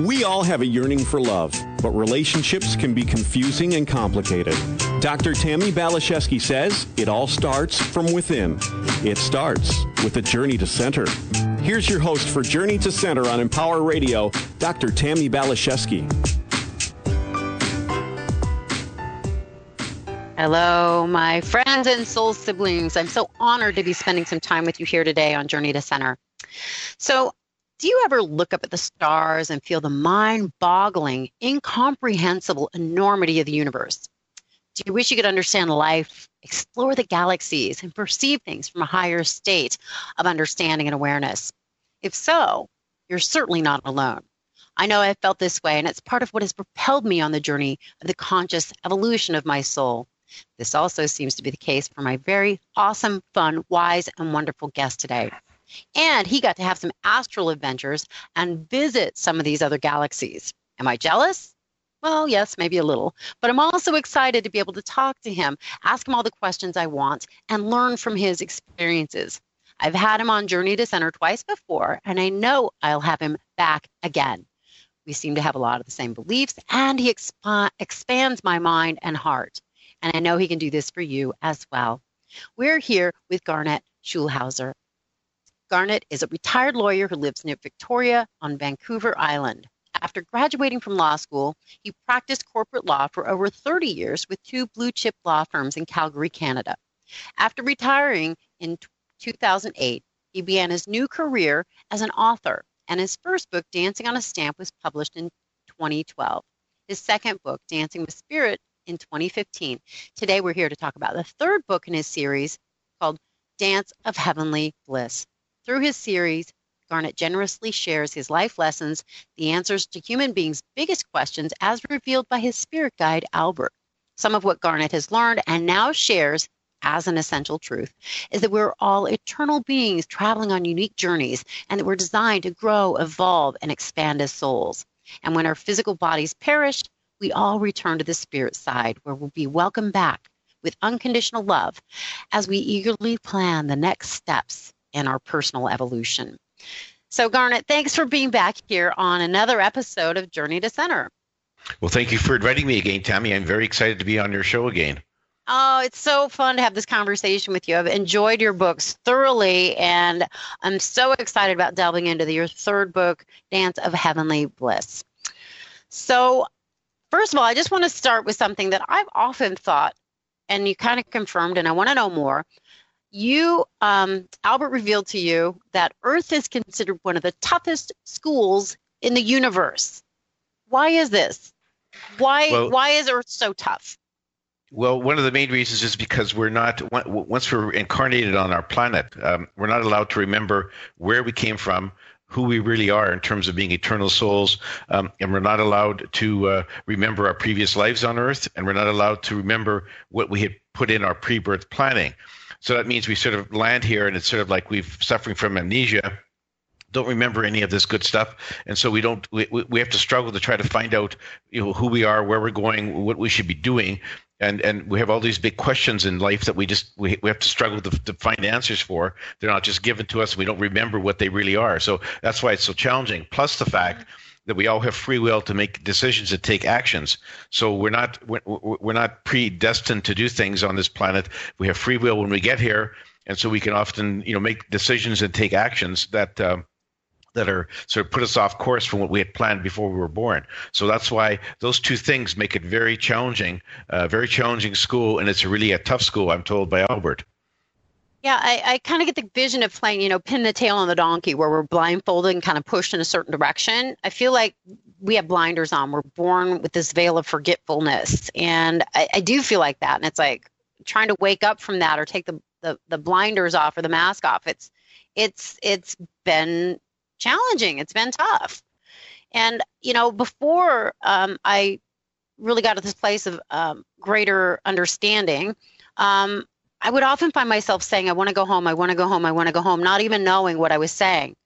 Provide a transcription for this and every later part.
We all have a yearning for love, but relationships can be confusing and complicated. Dr. Tammy Balashevsky says it all starts from within. It starts with a journey to center. Here's your host for Journey to Center on Empower Radio, Dr. Tammy Balashevsky. Hello, my friends and soul siblings. I'm so honored to be spending some time with you here today on Journey to Center. So, do you ever look up at the stars and feel the mind boggling, incomprehensible enormity of the universe? Do you wish you could understand life, explore the galaxies, and perceive things from a higher state of understanding and awareness? If so, you're certainly not alone. I know I've felt this way, and it's part of what has propelled me on the journey of the conscious evolution of my soul. This also seems to be the case for my very awesome, fun, wise, and wonderful guest today. And he got to have some astral adventures and visit some of these other galaxies. Am I jealous? Well, yes, maybe a little. But I'm also excited to be able to talk to him, ask him all the questions I want, and learn from his experiences. I've had him on Journey to Center twice before, and I know I'll have him back again. We seem to have a lot of the same beliefs, and he exp- expands my mind and heart. And I know he can do this for you as well. We're here with Garnet Schulhauser. Garnet is a retired lawyer who lives near Victoria on Vancouver Island. After graduating from law school, he practiced corporate law for over 30 years with two blue chip law firms in Calgary, Canada. After retiring in 2008, he began his new career as an author, and his first book, Dancing on a Stamp, was published in 2012. His second book, Dancing with Spirit, in 2015. Today, we're here to talk about the third book in his series called Dance of Heavenly Bliss. Through his series, Garnet generously shares his life lessons, the answers to human beings' biggest questions, as revealed by his spirit guide, Albert. Some of what Garnet has learned and now shares as an essential truth is that we're all eternal beings traveling on unique journeys and that we're designed to grow, evolve, and expand as souls. And when our physical bodies perish, we all return to the spirit side where we'll be welcomed back with unconditional love as we eagerly plan the next steps in our personal evolution. So, Garnet, thanks for being back here on another episode of Journey to Center. Well, thank you for inviting me again, Tammy. I'm very excited to be on your show again. Oh, it's so fun to have this conversation with you. I've enjoyed your books thoroughly, and I'm so excited about delving into the, your third book, Dance of Heavenly Bliss. So, first of all, I just want to start with something that I've often thought, and you kind of confirmed, and I want to know more you um, albert revealed to you that earth is considered one of the toughest schools in the universe why is this why well, why is earth so tough well one of the main reasons is because we're not once we're incarnated on our planet um, we're not allowed to remember where we came from who we really are in terms of being eternal souls. Um, and we're not allowed to uh, remember our previous lives on earth, and we're not allowed to remember what we had put in our pre birth planning. So that means we sort of land here and it's sort of like we've suffering from amnesia don't remember any of this good stuff. And so we don't we, we have to struggle to try to find out you know who we are where we're going what we should be doing. And and we have all these big questions in life that we just we, we have to struggle to, to find answers for. They're not just given to us. We don't remember what they really are. So that's why it's so challenging. Plus the fact that we all have free will to make decisions and take actions. So we're not we're, we're not predestined to do things on this planet. We have free will when we get here, and so we can often you know make decisions and take actions that. Uh, that are sort of put us off course from what we had planned before we were born. So that's why those two things make it very challenging, uh, very challenging school, and it's really a tough school. I'm told by Albert. Yeah, I, I kind of get the vision of playing, you know, pin the tail on the donkey where we're blindfolded and kind of pushed in a certain direction. I feel like we have blinders on. We're born with this veil of forgetfulness. And I, I do feel like that. And it's like trying to wake up from that or take the, the, the blinders off or the mask off. It's it's it's been challenging. It's been tough. And, you know, before um, I really got to this place of um, greater understanding, um, I would often find myself saying, I want to go home, I want to go home, I want to go home, not even knowing what I was saying.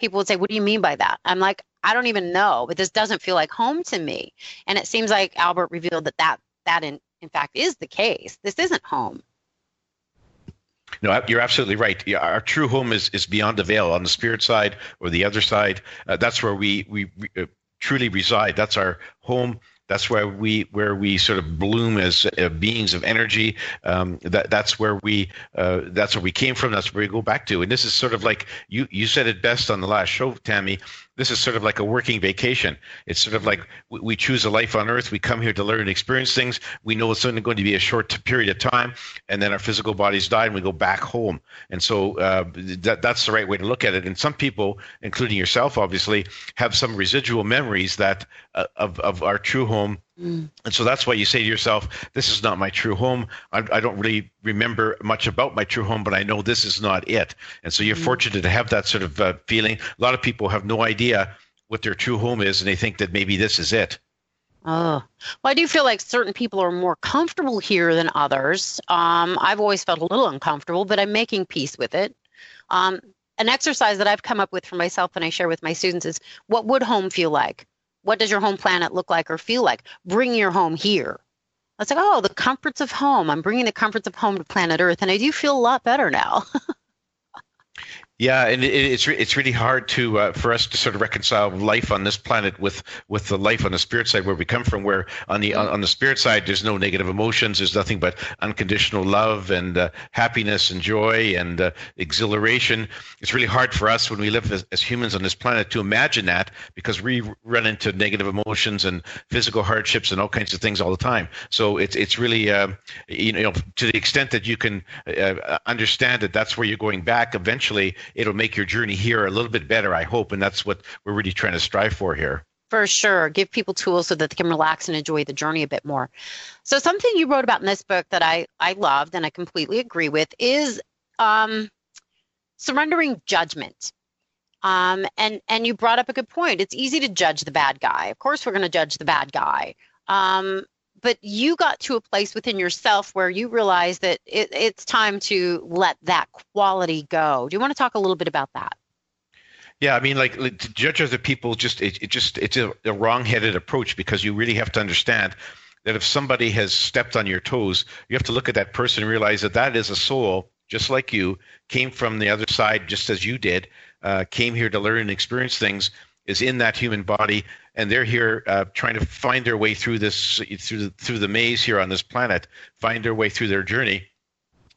People would say, What do you mean by that? I'm like, I don't even know, but this doesn't feel like home to me. And it seems like Albert revealed that that, that in, in fact is the case. This isn't home. No, you're absolutely right. Our true home is, is beyond the veil on the spirit side or the other side. Uh, that's where we, we, uh, truly reside. That's our home. That's where we where we sort of bloom as uh, beings of energy. Um, that that's where we uh, that's where we came from. That's where we go back to. And this is sort of like you you said it best on the last show, Tammy this is sort of like a working vacation. It's sort of like we choose a life on earth. We come here to learn and experience things. We know it's only going to be a short period of time, and then our physical bodies die, and we go back home. And so uh, that, that's the right way to look at it. And some people, including yourself, obviously, have some residual memories that uh, of of our true home Mm. And so that's why you say to yourself, this is not my true home. I, I, don't really remember much about my true home, but I know this is not it. And so you're mm. fortunate to have that sort of uh, feeling. A lot of people have no idea what their true home is, and they think that maybe this is it. Oh, well, I do feel like certain people are more comfortable here than others. Um, I've always felt a little uncomfortable, but I'm making peace with it. Um, an exercise that I've come up with for myself and I share with my students is what would home feel like? What does your home planet look like or feel like? Bring your home here. It's like, oh, the comforts of home. I'm bringing the comforts of home to planet Earth, and I do feel a lot better now. Yeah, and it, it's re- it's really hard to uh, for us to sort of reconcile life on this planet with with the life on the spirit side where we come from. Where on the on, on the spirit side, there's no negative emotions. There's nothing but unconditional love and uh, happiness and joy and uh, exhilaration. It's really hard for us when we live as, as, humans on this planet to imagine that because we run into negative emotions and physical hardships and all kinds of things all the time. So it's it's really uh, you know to the extent that you can uh, understand that that's where you're going back eventually it'll make your journey here a little bit better, I hope. And that's what we're really trying to strive for here. For sure. Give people tools so that they can relax and enjoy the journey a bit more. So, something you wrote about in this book that I, I loved and I completely agree with is um, surrendering judgment. Um, and, and you brought up a good point. It's easy to judge the bad guy. Of course, we're going to judge the bad guy. Um, but you got to a place within yourself where you realized that it, it's time to let that quality go. Do you want to talk a little bit about that? Yeah, I mean, like, like to judge other people, just it, it just it's a, a wrong-headed approach because you really have to understand that if somebody has stepped on your toes, you have to look at that person and realize that that is a soul just like you, came from the other side just as you did, uh, came here to learn and experience things, is in that human body, and they're here uh, trying to find their way through this through the, through the maze here on this planet, find their way through their journey.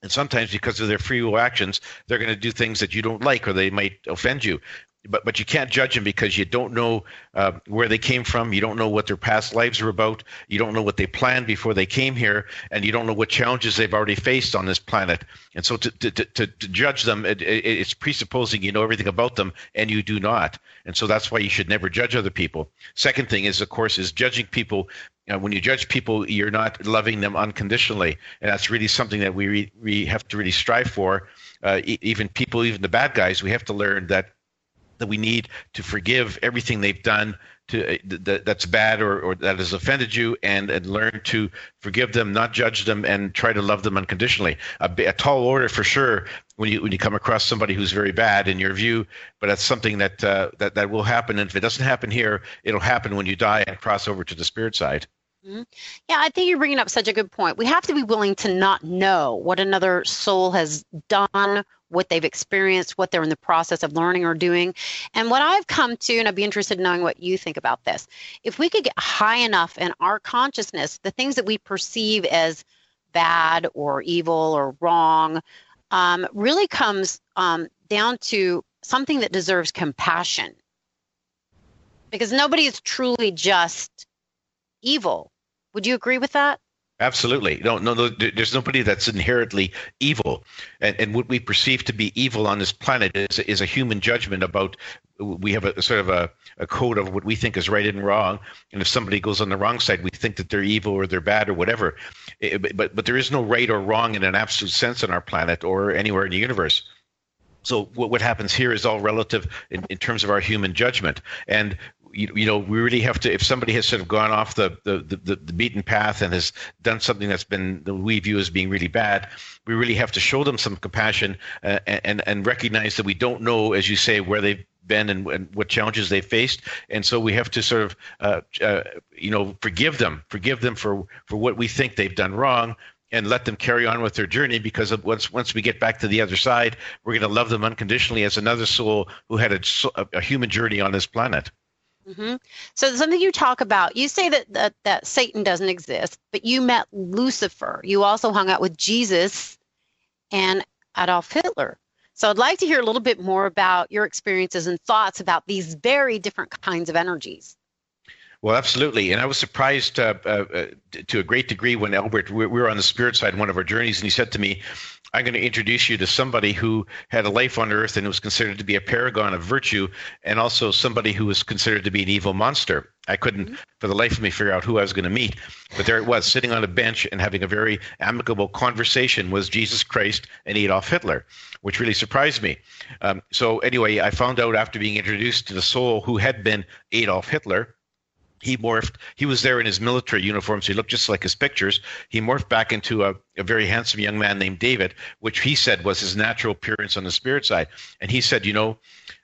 And sometimes, because of their free will actions, they're going to do things that you don't like, or they might offend you but but you can't judge them because you don't know uh, where they came from. You don't know what their past lives are about. You don't know what they planned before they came here, and you don't know what challenges they've already faced on this planet. And so to to to, to judge them, it, it, it's presupposing you know everything about them, and you do not. And so that's why you should never judge other people. Second thing is, of course, is judging people. When you judge people, you're not loving them unconditionally, and that's really something that we re, we have to really strive for. Uh, even people, even the bad guys, we have to learn that that we need to forgive everything they've done to uh, that, that's bad or, or that has offended you and, and learn to forgive them not judge them and try to love them unconditionally a, a, tall order for sure when you when you come across somebody who's very bad in your view but that's something that uh, that that will happen and if it doesn't happen here it'll happen when you die and cross over to the spirit side Mm-hmm. Yeah, I think you're bringing up such a good point. We have to be willing to not know what another soul has done, what they've experienced, what they're in the process of learning or doing. And what I've come to, and I'd be interested in knowing what you think about this, if we could get high enough in our consciousness, the things that we perceive as bad or evil or wrong um, really comes um, down to something that deserves compassion. Because nobody is truly just evil. Would you agree with that? Absolutely. No, no, no, there's nobody that's inherently evil. And, and what we perceive to be evil on this planet is, is a human judgment about, we have a, sort of a, a code of what we think is right and wrong. And if somebody goes on the wrong side, we think that they're evil or they're bad or whatever. Eh, eh, it, but, but there is no right or wrong in an absolute sense on our planet or anywhere in the universe. So what, what happens here is all relative in, in terms of our human judgment. And you, you know, we really have to, if somebody has sort of gone off the, the, the, the beaten path and has done something that's been, that we view as being really bad, we really have to show them some compassion uh, and, and recognize that we don't know, as you say, where they've been and, and what challenges they faced. And so we have to sort of, uh, uh, you know, forgive them, forgive them for, for what we think they've done wrong and let them carry on with their journey because once once we get back to the other side, we're going to love them unconditionally as another soul who had a, a human journey on this planet. Mm-hmm. So something you talk about, you say that, that that Satan doesn't exist, but you met Lucifer. You also hung out with Jesus and Adolf Hitler. So I'd like to hear a little bit more about your experiences and thoughts about these very different kinds of energies. Well, absolutely. And I was surprised uh, uh, uh to a great degree when Albert, we were on the spirit side one of our journeys, and he said to me, I'm going to introduce you to somebody who had a life on earth and was considered to be a paragon of virtue, and also somebody who was considered to be an evil monster. I couldn't, mm-hmm. for the life of me, figure out who I was going to meet. But there it was, sitting on a bench and having a very amicable conversation was Jesus Christ and Adolf Hitler, which really surprised me. Um, so, anyway, I found out after being introduced to the soul who had been Adolf Hitler he morphed. He was there in his military uniform, so he looked just like his pictures. He morphed back into a, a, very handsome young man named David, which he said was his natural appearance on the spirit side. And he said, you know,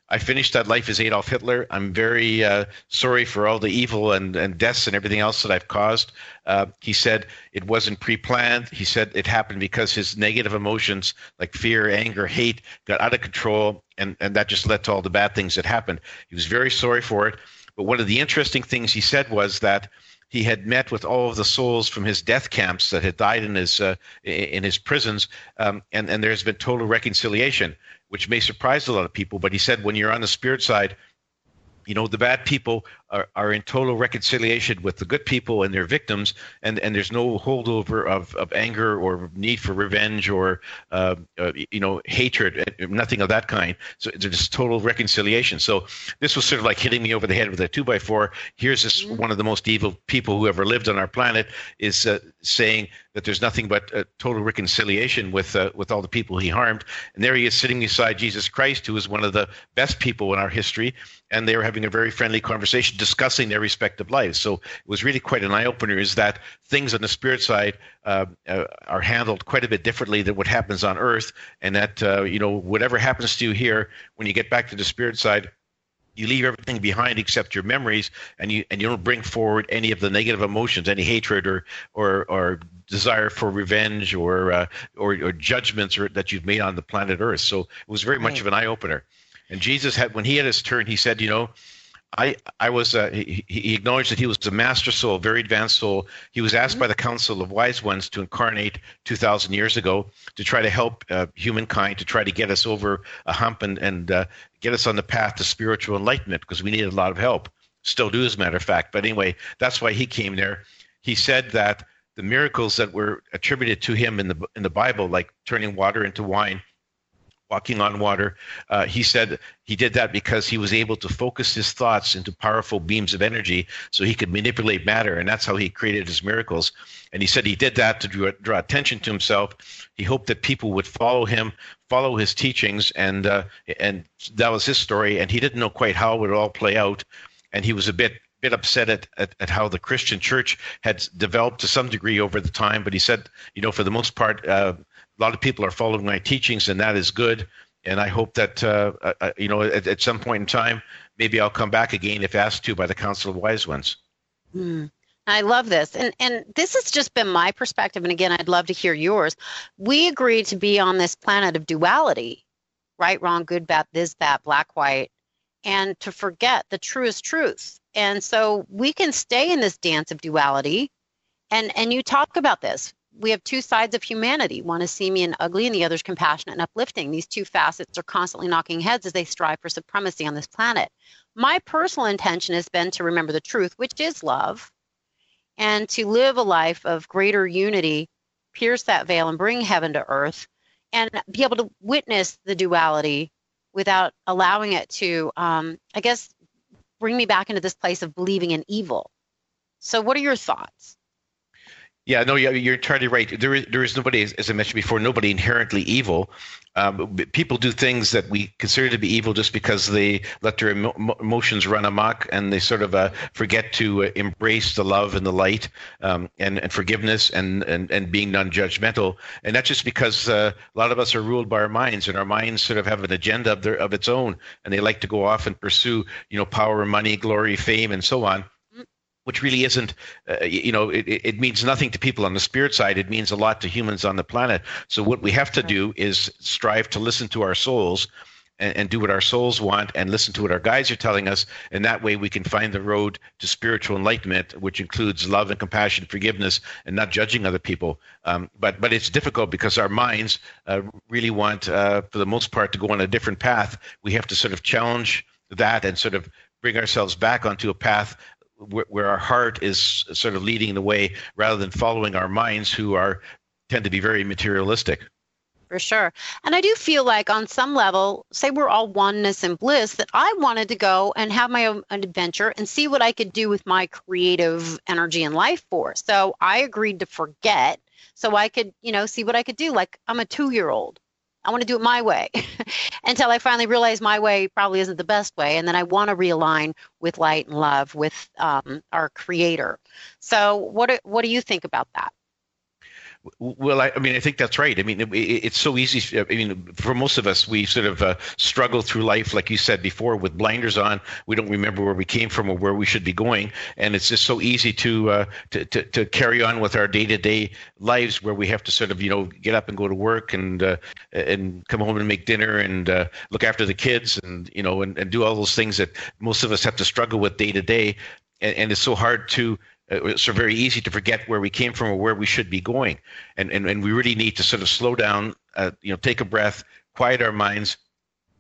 I finished that life as Adolf Hitler. I'm very uh, sorry for all the evil and, and deaths and everything else that I've caused. Uh, he said it wasn't pre planned. He said it happened because his negative emotions like fear, anger, hate got out of control, and, and that just led to all the bad things that happened. He was very sorry for it. But one of the interesting things he said was that he had met with all of the souls from his death camps that had died in his uh, in his prisons, um, and and there's been total reconciliation, which may surprise a lot of people. But he said when you're on the spirit side, you know the bad people are, are in total reconciliation with the good people and their victims and and there's no holdover of, of anger or need for revenge or uh, uh, you know hatred uh, nothing of that kind. So there's just total reconciliation. So this was sort of like hitting me over the head with a two by four. Here's this mm-hmm. one of the most evil people who ever lived on our planet is uh, saying that there's nothing but total reconciliation with uh, with all the people he harmed. And there he is sitting beside Jesus Christ who is one of the best people in our history. And they were having a very friendly conversation discussing their respective lives. So it was really quite an eye opener. Is that things on the spirit side uh, uh, are handled quite a bit differently than what happens on earth, and that uh, you know whatever happens to you here, when you get back to the spirit side, you leave everything behind except your memories and you and you don't bring forward any of the negative emotions any hatred or or or desire for revenge or uh, or, or judgments or, that you've made on the planet earth so it was very right. much of an eye opener and jesus had when he had his turn he said you know I, I was, uh, he, he, acknowledged that he was a master soul, very advanced soul. He was asked mm-hmm. by the Council of Wise Ones to incarnate 2,000 years ago to try to help uh, humankind, to try to get us over a hump and, and uh, get us on the path to spiritual enlightenment because we needed a lot of help. Still do, as a matter of fact. But anyway, that's why he came there. He said that the miracles that were attributed to him in the in the Bible, like turning water into wine, walking on water. Uh, he said he did that because he was able to focus his thoughts into powerful beams of energy so he could manipulate matter. And that's how he created his miracles. And he said he did that to draw, draw attention to himself. He hoped that people would follow him, follow his teachings. And, uh, and that was his story. And he didn't know quite how it would all play out. And he was a bit bit upset at, at, at, how the Christian church had developed to some degree over the time. But he said, you know, for the most part, uh, a lot of people are following my teachings, and that is good. And I hope that uh, uh, you know at, at, some point in time, maybe I'll come back again if asked to by the Council of Wise Ones. Mm. I love this. And and this has just been my perspective and again I'd love to hear yours. We agreed to be on this planet of duality, right, wrong, good, bad, this, that, black, white, and to forget the truest truth. And so we can stay in this dance of duality. And and you talk about this we have two sides of humanity. One is seamy and ugly, and the other is compassionate and uplifting. These two facets are constantly knocking heads as they strive for supremacy on this planet. My personal intention has been to remember the truth, which is love, and to live a life of greater unity, pierce that veil, and bring heaven to earth, and be able to witness the duality without allowing it to, um, I guess, bring me back into this place of believing in evil. So, what are your thoughts? Yeah, no, you're entirely right. There is, there is nobody, as I mentioned before, nobody inherently evil. Um, people do things that we consider to be evil just because they let their emo- emotions run amok and they sort of uh, forget to uh, embrace the love and the light um, and, and forgiveness and, and, and being non-judgmental. And that's just because uh, a lot of us are ruled by our minds and our minds sort of have an agenda of, their, of its own and they like to go off and pursue, you know, power, money, glory, fame, and so on which really isn't, uh, you know, it, it means nothing to people on the spirit side. It means a lot to humans on the planet. So what we have to do is strive to listen to our souls and, and, do what our souls want and listen to what our guides are telling us. And that way we can find the road to spiritual enlightenment, which includes love and compassion, forgiveness, and not judging other people. Um, but but it's difficult because our minds uh, really want, uh, for the most part, to go on a different path. We have to sort of challenge that and sort of bring ourselves back onto a path where, where our heart is sort of leading the way rather than following our minds who are tend to be very materialistic for sure. And I do feel like on some level, say we're all oneness and bliss, that I wanted to go and have my own adventure and see what I could do with my creative energy and life force. So I agreed to forget so I could, you know, see what I could do. Like I'm a two year old. I want to do it my way until I finally realize my way probably isn't the best way. And then I want to realign with light and love with um, our creator. So what, what do you think about that? Well, I, I, mean, I think that's right. I mean, it, it's so easy. I mean, for most of us, we sort of uh, struggle through life, like you said before, with blinders on. We don't remember where we came from or where we should be going, and it's just so easy to uh, to, to, to carry on with our day to day lives, where we have to sort of you know get up and go to work and uh, and come home and make dinner and uh, look after the kids and you know and, and do all those things that most of us have to struggle with day to day, and it's so hard to it's uh, very easy to forget where we came from or where we should be going. And, and, and we really need to sort of slow down, uh, you know, take a breath, quiet our minds,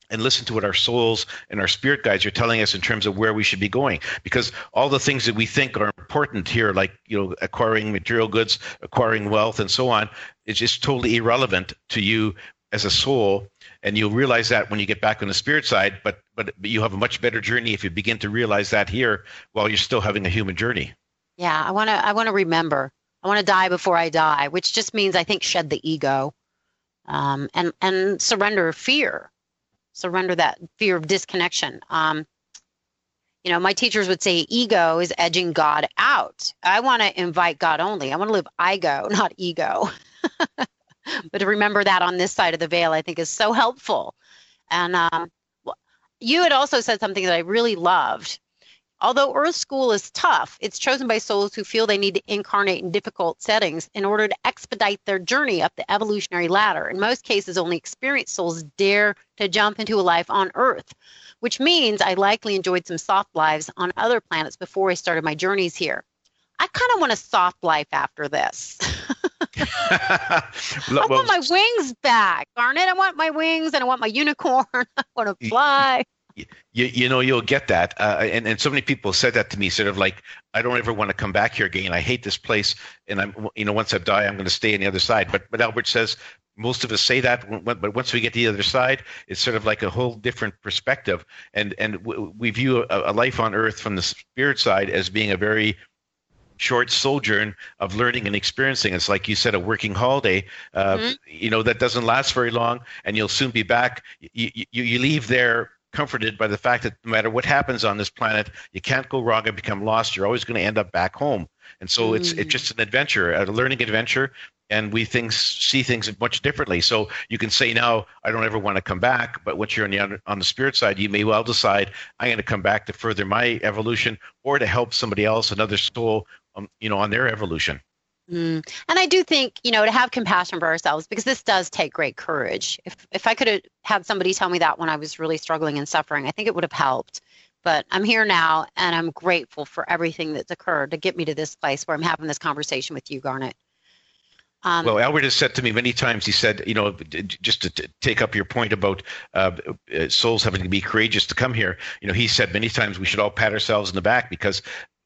and listen to what our souls and our spirit guides are telling us in terms of where we should be going. Because all the things that we think are important here like you know acquiring material goods acquiring wealth and so on is just totally irrelevant to you as a soul. And you'll realize that when you get back on the spirit side but but, but you have a much better journey if you begin to realize that here while you're still having a human journey yeah, I want to I want to remember. I want to die before I die, which just means I think shed the ego, um, and and surrender fear, surrender that fear of disconnection. Um, you know, my teachers would say ego is edging God out. I want to invite God only. I want to live ego, not ego. but to remember that on this side of the veil, I think is so helpful. And um, you had also said something that I really loved Although Earth School is tough, it's chosen by souls who feel they need to incarnate in difficult settings in order to expedite their journey up the evolutionary ladder. In most cases, only experienced souls dare to jump into a life on Earth, which means I likely enjoyed some soft lives on other planets before I started my journeys here. I kind of want a soft life after this. I want my wings back, Garnet. I want my wings and I want my unicorn. I want to fly you, you know you'll get that uh, and, and so many people said that to me sort of like i don't ever want to come back here again i hate this place and i'm you know once i die i'm going to stay on the other side but but albert says most of us say that but once we get to the other side it's sort of like a whole different perspective and and we view a, a life on earth from the spirit side as being a very short sojourn of learning and experiencing. It's like you said, a working holiday. Uh, mm-hmm. You know that doesn't last very long, and you'll soon be back. You, you, you leave there comforted by the fact that no matter what happens on this planet, you can't go wrong and become lost. You're always going to end up back home. And so mm. it's it's just an adventure, a learning adventure, and we things see things much differently. So you can say now, I don't ever want to come back, but once you're on the on the spirit side, you may well decide I'm going to come back to further my evolution or to help somebody else, another soul, um, you know, on their evolution. Mm. And I do think, you know, to have compassion for ourselves, because this does take great courage. If if I could have had somebody tell me that when I was really struggling and suffering, I think it would have helped. But I'm here now, and I'm grateful for everything that's occurred to get me to this place where I'm having this conversation with you, Garnet. Um, well, Albert has said to me many times. He said, you know, just to t- take up your point about uh, uh, souls having to be courageous to come here. You know, he said many times we should all pat ourselves in the back because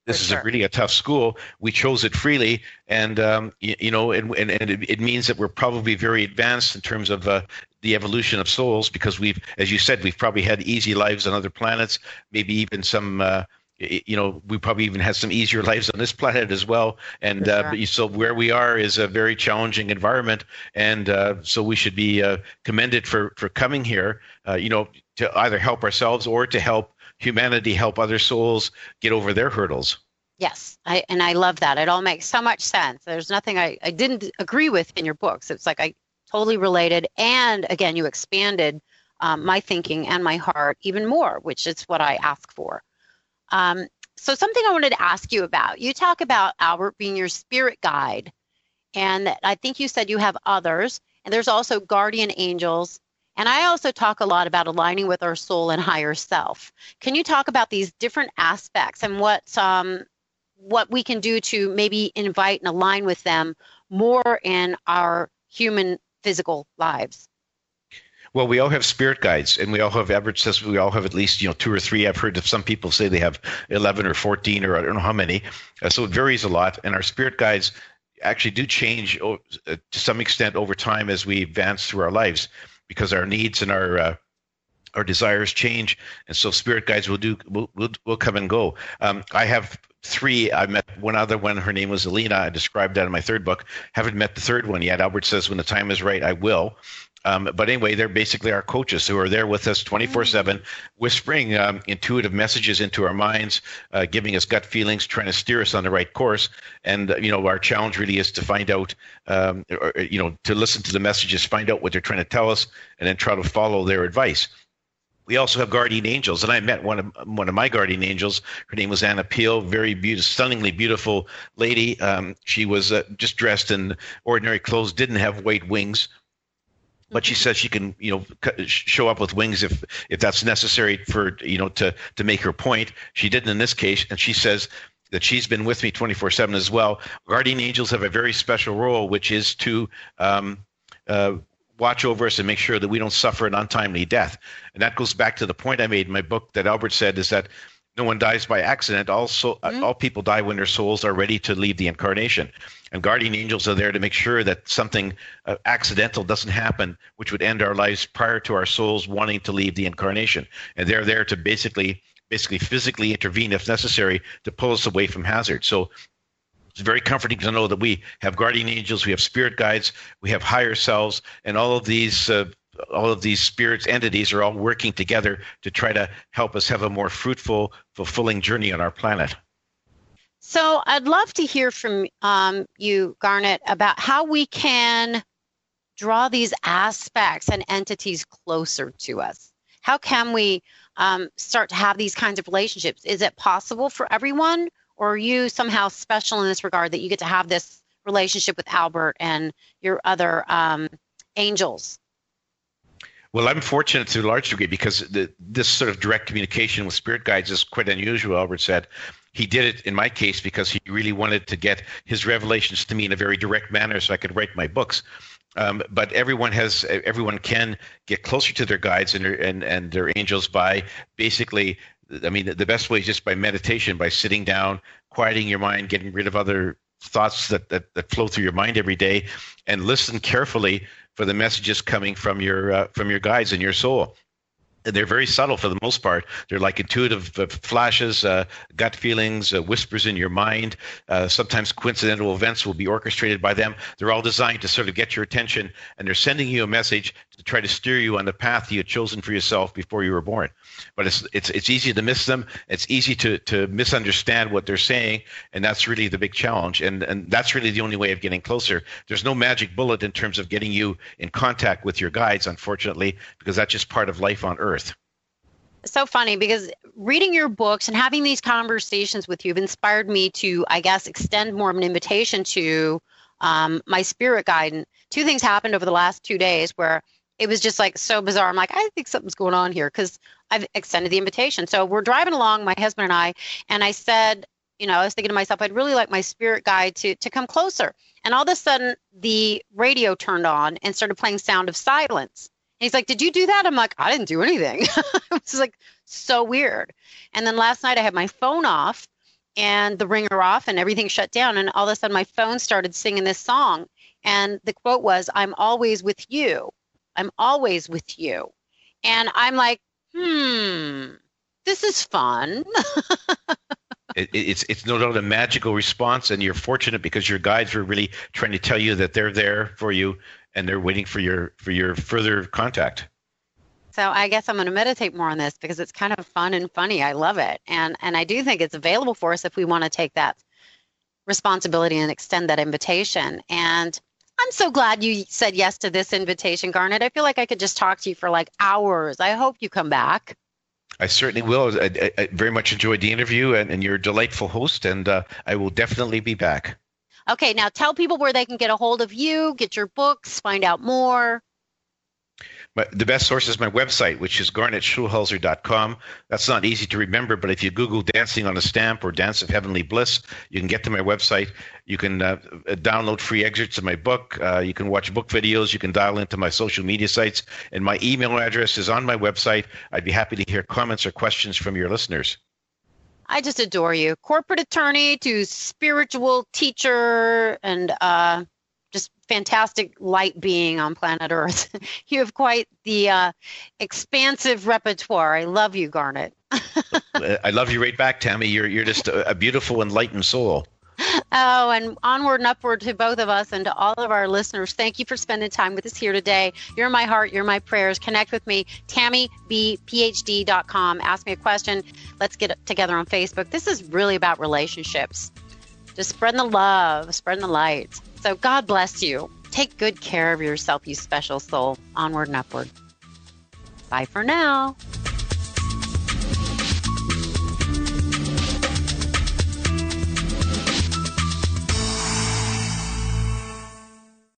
this is a really a tough school. We chose it freely, and um, you, you, know, and, and, and it, it, means that we're probably very advanced in terms of uh, the evolution of souls because we've, as you said, we've probably had easy lives on other planets, maybe even some. Uh, you know, we probably even had some easier lives on this planet as well. And uh, sure. uh, so where we are is a very challenging environment, and uh, so we should be uh, commended for for coming here. Uh, you know, to either help ourselves or to help humanity help other souls get over their hurdles. Yes, I, and I love that. It all makes so much sense. There's nothing I, I didn't agree with in your books. It's like I totally related. And again, you expanded um, my thinking and my heart even more, which is what I ask for. Um, so, something I wanted to ask you about you talk about Albert being your spirit guide. And I think you said you have others, and there's also guardian angels And I also talk a lot about aligning with our soul and higher self. Can you talk about these different aspects and what um, what we can do to maybe invite and align with them more in our human physical lives? Well, we all have spirit guides, and we all have. Albert says we all have at least you know two or three. I've heard of some people say they have eleven or fourteen, or I don't know how many. Uh, so it varies a lot. And our spirit guides actually do change uh, to some extent over time as we advance through our lives because our needs and our uh, our desires change, and so spirit guides will do will will, will come and go. Um, I have three. I met one other one. Her name was Alina. I described that in my third book. Haven't met the third one yet. Albert says when the time is right, I will. Um, but anyway, they're basically our coaches who are there with us 24 7, whispering um, intuitive messages into our minds, uh, giving us gut feelings, trying to steer us on the right course. And, uh, you know, our challenge really is to find out, um, or, you know, to listen to the messages, find out what they're trying to tell us, and then try to follow their advice. We also have guardian angels, and I met one of one of my guardian angels. Her name was Anna Peel, very beautiful, stunningly beautiful lady. Um, she was uh, just dressed in ordinary clothes, didn't have white wings, but she says she can you know show up with wings if if that's necessary for you know to to make her point. She didn't in this case and she says that she's been with me 24 7 as well. Guardian angels have a very special role which is to um, uh, watch over us and make sure that we don't suffer an untimely death. And that goes back to the point i made in my book that albert said is that no one dies by accident. Also, mm-hmm. all people die when their souls are ready to leave the incarnation. And guardian angels are there to make sure that something uh, accidental doesn't happen, which would end our lives prior to our souls wanting to leave the incarnation. And they're there to basically, basically physically intervene if necessary to pull us away from hazard. So it's very comforting to know that we have guardian angels, we have spirit guides, we have higher selves, and all of these uh, all of these spirits entities are all working together to try to help us have a more fruitful, fulfilling journey on our planet. So I'd love to hear from um, you, Garnet, about how we can draw these aspects and entities closer to us. How can we um, start to have these kinds of relationships? Is it possible for everyone, or are you somehow special in this regard that you get to have this relationship with Albert and your other um, angels? Well, I'm fortunate to a large degree because the, this sort of direct communication with spirit guides is quite unusual. Albert said he did it in my case because he really wanted to get his revelations to me in a very direct manner, so I could write my books. Um, but everyone has everyone can get closer to their guides and their, and and their angels by basically. I mean, the best way is just by meditation, by sitting down, quieting your mind, getting rid of other thoughts that, that, that flow through your mind every day and listen carefully for the messages coming from your uh, from your guides and your soul and they're very subtle for the most part. They're like intuitive uh, flashes, uh, gut feelings, uh, whispers in your mind. Uh, sometimes coincidental events will be orchestrated by them. They're all designed to sort of get your attention, and they're sending you a message to try to steer you on the path you had chosen for yourself before you were born but it's it's it's easy to miss them. It's easy to to misunderstand what they're saying, and that's really the big challenge. And and that's really the only way of getting closer. There's no magic bullet in terms of getting you in contact with your guides, unfortunately, because that's just part of life on Earth. So funny because reading your books and having these conversations with you have inspired me to, I guess, extend more of an invitation to um, my spirit guide. And two things happened over the last two days where it was just like so bizarre. I'm like, I think something's going on here because I've extended the invitation. So we're driving along, my husband and I, and I said, you know, I was thinking to myself, I'd really like my spirit guide to to come closer. And all of a sudden, the radio turned on and started playing Sound of Silence. And he's like, "Did you do that?" I'm like, "I didn't do anything." it was like so weird. And then last night, I had my phone off and the ringer off, and everything shut down. And all of a sudden, my phone started singing this song, and the quote was, "I'm always with you. I'm always with you." And I'm like, hmm, this is fun. it, it's it's no doubt a magical response, and you're fortunate because your guides were really trying to tell you that they're there for you and they're waiting for your for your further contact. So I guess I'm going to meditate more on this because it's kind of fun and funny. I love it, and and I do think it's available for us if we want to take that responsibility and extend that invitation. And I'm so glad you said yes to this invitation, Garnet. I feel like I could just talk to you for like hours. I hope you come back. I certainly will. I, I, I very much enjoyed the interview, and, and you're a delightful host, and uh, I will definitely be back. Okay, now tell people where they can get a hold of you, get your books, find out more. But the best source is my website, which is garnetschulhauser.com. That's not easy to remember, but if you Google Dancing on a Stamp or Dance of Heavenly Bliss, you can get to my website. You can uh, download free excerpts of my book. Uh, you can watch book videos. You can dial into my social media sites. And my email address is on my website. I'd be happy to hear comments or questions from your listeners. I just adore you. Corporate attorney to spiritual teacher and uh, just fantastic light being on planet Earth. you have quite the uh, expansive repertoire. I love you, Garnet. I love you right back, Tammy. You're you're just a, a beautiful, enlightened soul. Oh, and onward and upward to both of us and to all of our listeners. Thank you for spending time with us here today. You're my heart, you're my prayers. Connect with me, TammyBPhD.com. Ask me a question. Let's get together on Facebook. This is really about relationships. Just spreading the love, spreading the light. So God bless you. Take good care of yourself, you special soul. Onward and upward. Bye for now.